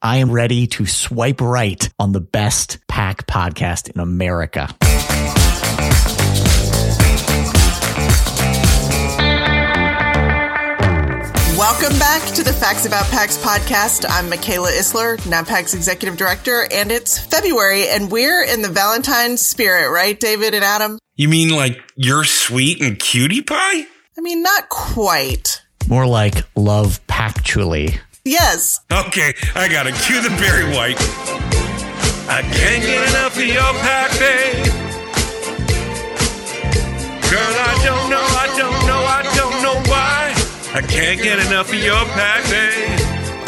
I am ready to swipe right on the best PAC podcast in America. Welcome back to the Facts About PACs podcast. I'm Michaela Isler, NABPAC's executive director, and it's February, and we're in the Valentine spirit, right, David and Adam? You mean like you're sweet and cutie pie? I mean, not quite. More like love pactually. Yes. Okay, I got to Cue the Barry White. I can't get enough of your PAC, babe. Girl, I don't know, I don't know, I don't know why. I can't get enough of your PAC, babe.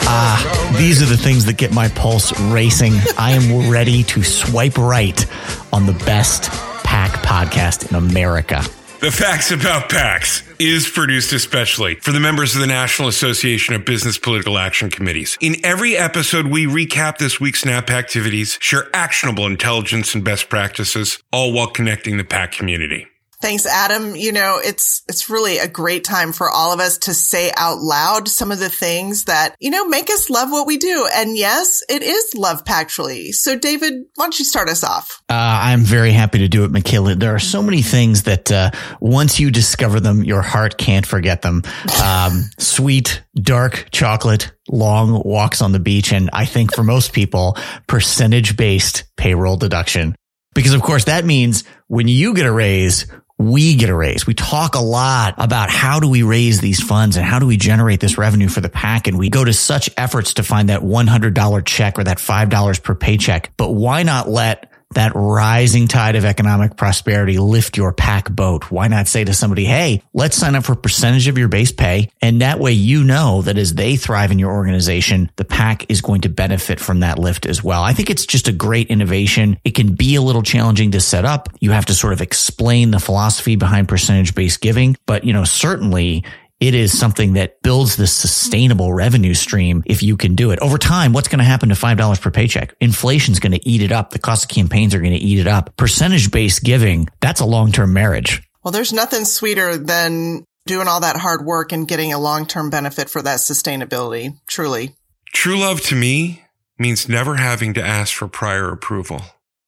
Ah, these are the things that get my pulse racing. I am ready to swipe right on the best PAC podcast in America. The Facts About PACs is produced especially for the members of the National Association of Business Political Action Committees. In every episode, we recap this week's NABPAC activities, share actionable intelligence and best practices, all while connecting the PAC community. Thanks, Adam. You know, it's, it's really a great time for all of us to say out loud some of the things that, you know, make us love what we do. And yes, it is love pactually. So David, why don't you start us off? Uh, I'm very happy to do it, Michaela. There are so many things that, uh, once you discover them, your heart can't forget them. Um, sweet, dark chocolate, long walks on the beach. And I think for most people, percentage based payroll deduction. Because of course that means when you get a raise, we get a raise. We talk a lot about how do we raise these funds and how do we generate this revenue for the PAC. And we go to such efforts to find that $100 check or that $5 per paycheck. But why not let that rising tide of economic prosperity lift your PAC boat. Why not say to somebody, Hey, let's sign up for a percentage of your base pay. And that way, you know that as they thrive in your organization, the PAC is going to benefit from that lift as well. I think it's just a great innovation. It can be a little challenging to set up. You have to sort of explain the philosophy behind percentage based giving, but you know, certainly it is something that builds this sustainable revenue stream if you can do it. Over time, what's going to happen to $5 per paycheck? Inflation's going to eat it up. The cost of campaigns are going to eat it up. Percentage based giving, that's a long-term marriage. Well, there's nothing sweeter than doing all that hard work and getting a long-term benefit for that sustainability. Truly. True love to me means never having to ask for prior approval.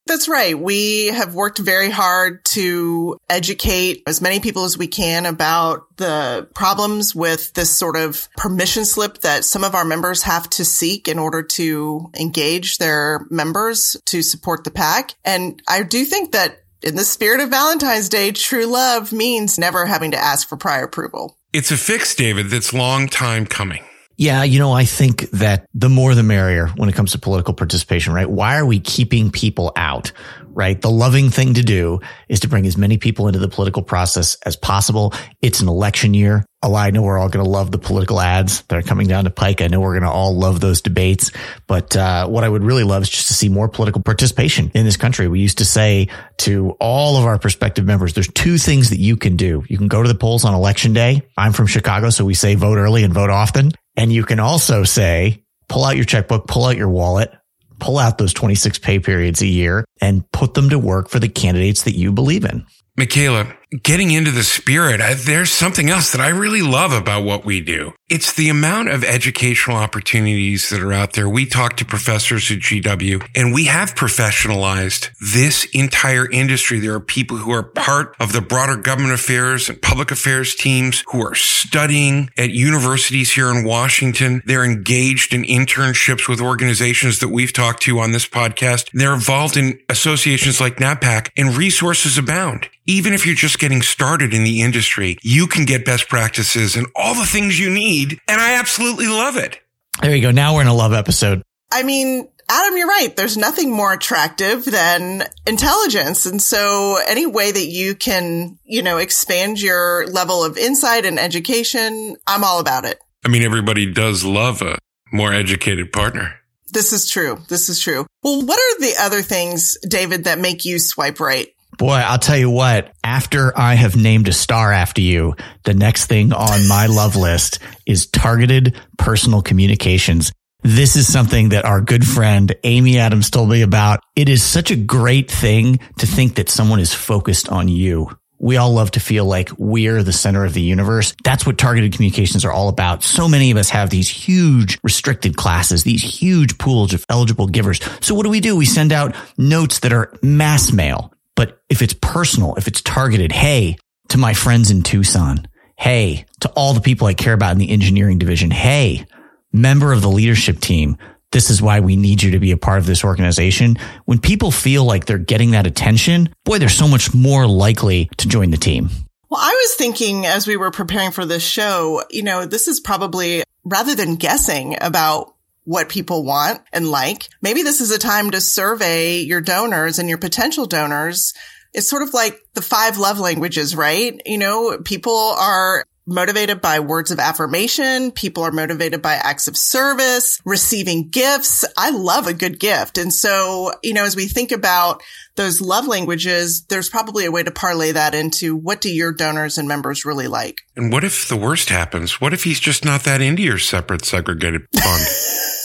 That's right. We have worked very hard to educate as many people as we can about the problems with this sort of permission slip that some of our members have to seek in order to engage their members to support the PAC. And I do think that in the spirit of Valentine's Day, true love means never having to ask for prior approval. It's a fix, David, that's long time coming. Yeah, you know, I think that the more the merrier when it comes to political participation, right? Why are we keeping people out? Right. The loving thing to do is to bring as many people into the political process as possible. It's an election year. I know we're all going to love the political ads that are coming down to Pike. I know we're going to all love those debates. But uh, what I would really love is just to see more political participation in this country. We used to say to all of our prospective members, there's two things that you can do. You can go to the polls on election day. I'm from Chicago, so we say vote early and vote often. And you can also say, pull out your checkbook, pull out your wallet, pull out those 26 pay periods a year and put them to work for the candidates that you believe in. Michaela, getting into the spirit, I, there's something else that I really love about what we do. It's the amount of educational opportunities that are out there. We talk to professors at GW and we have professionalized this entire industry. There are people who are part of the broader government affairs and public affairs teams who are studying at universities here in Washington. They're engaged in internships with organizations that we've talked to on this podcast. They're involved in associations like NABPAC and resources abound. Even if you're just getting started in the industry, you can get best practices and all the things you need. And I absolutely love it. There you go. Now we're in a love episode. I mean, Adam, you're right. There's nothing more attractive than intelligence. And so any way that you can, you know, expand your level of insight and education, I'm all about it. I mean, everybody does love a more educated partner. This is true. This is true. Well, what are the other things, David, that make you swipe right? Boy, I'll tell you what, after I have named a star after you, the next thing on my love list is targeted personal communications. This is something that our good friend Amy Adams told me about. It is such a great thing to think that someone is focused on you We all love to feel like we're the center of the universe. That's what targeted communications are all about. So many of us have these huge restricted classes, these huge pools of eligible givers. So what do we do? We send out notes that are mass mail. But if it's personal, if it's targeted, hey, to my friends in Tucson, hey, to all the people I care about in the engineering division, hey, member of the leadership team, this is why we need you to be a part of this organization. When people feel like they're getting that attention, boy, they're so much more likely to join the team. Well, I was thinking as we were preparing for this show, you know, this is probably rather than guessing about what people want and like, maybe this is a time to survey your donors and your potential donors. It's sort of like the five love languages, right? You know, people are motivated by words of affirmation. People are motivated by acts of service, receiving gifts. I love a good gift. And so, you know, as we think about those love languages, there's probably a way to parlay that into what do your donors and members really like? And what if the worst happens? What if he's just not that into your separate segregated fund?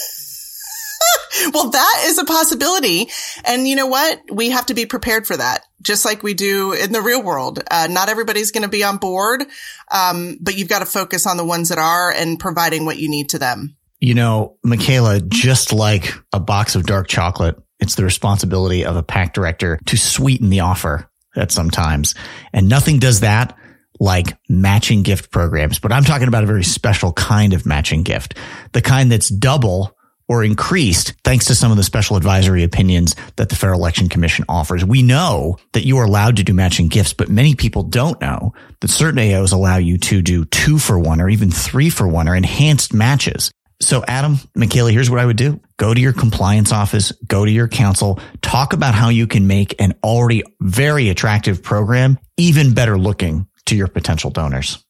well, that is a possibility. And you know what? We have to be prepared for that, just like we do in the real world. Uh, not everybody's going to be on board, um, but you've got to focus on the ones that are and providing what you need to them. You know, Michaela, just like a box of dark chocolate, it's the responsibility of a PAC director to sweeten the offer at sometimes. And nothing does that like matching gift programs, but I'm talking about a very special kind of matching gift, the kind that's double or increased thanks to some of the special advisory opinions that the Federal Election Commission offers. We know that you are allowed to do matching gifts, but many people don't know that certain AOs allow you to do two for one or even three for one or enhanced matches. So Adam, Michaela, here's what I would do. Go to your compliance office, go to your counsel, talk about how you can make an already very attractive program even better looking to your potential donors.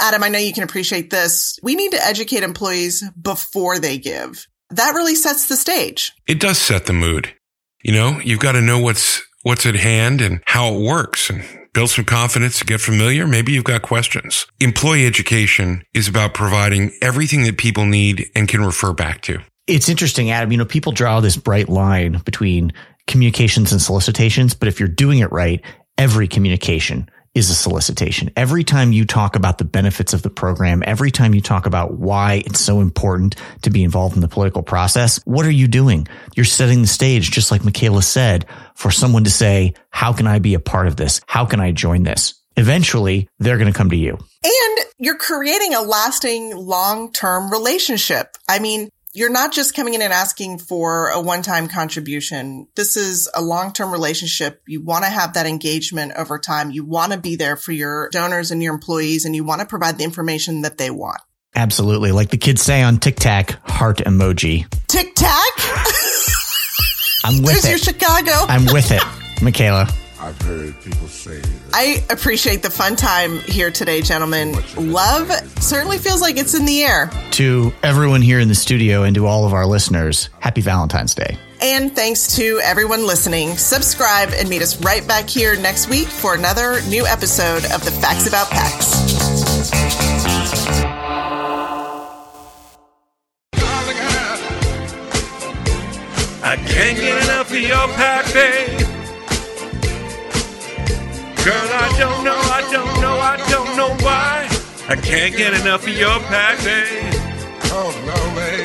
Adam, I know you can appreciate this. We need to educate employees before they give that really sets the stage. It does set the mood. You know, you've got to know what's what's at hand and how it works and build some confidence to get familiar. Maybe you've got questions. Employee education is about providing everything that people need and can refer back to. It's interesting, Adam. You know, people draw this bright line between communications and solicitations, but if you're doing it right, every communication is a solicitation. Every time you talk about the benefits of the program, every time you talk about why it's so important to be involved in the political process, what are you doing? You're setting the stage, just like Michaela said, for someone to say, how can I be a part of this? How can I join this? Eventually, they're going to come to you. And you're creating a lasting long-term relationship. I mean, you're not just coming in and asking for a one-time contribution. This is a long-term relationship. You want to have that engagement over time. You want to be there for your donors and your employees and you want to provide the information that they want. Absolutely. Like the kids say on TikTok, heart emoji. TikTok? I'm with There's it. your Chicago. I'm with it, Michaela. I've heard people say that. I appreciate the fun time here today, gentlemen. Love certainly feels like it's in the air. To everyone here in the studio and to all of our listeners, happy Valentine's Day. And thanks to everyone listening. Subscribe and meet us right back here next week for another new episode of the Facts About PACs. I can't get enough of your PAC, babe. Girl, I don't know, I don't know, I don't know why. I can't get enough of your PAC, babe. Oh no, man.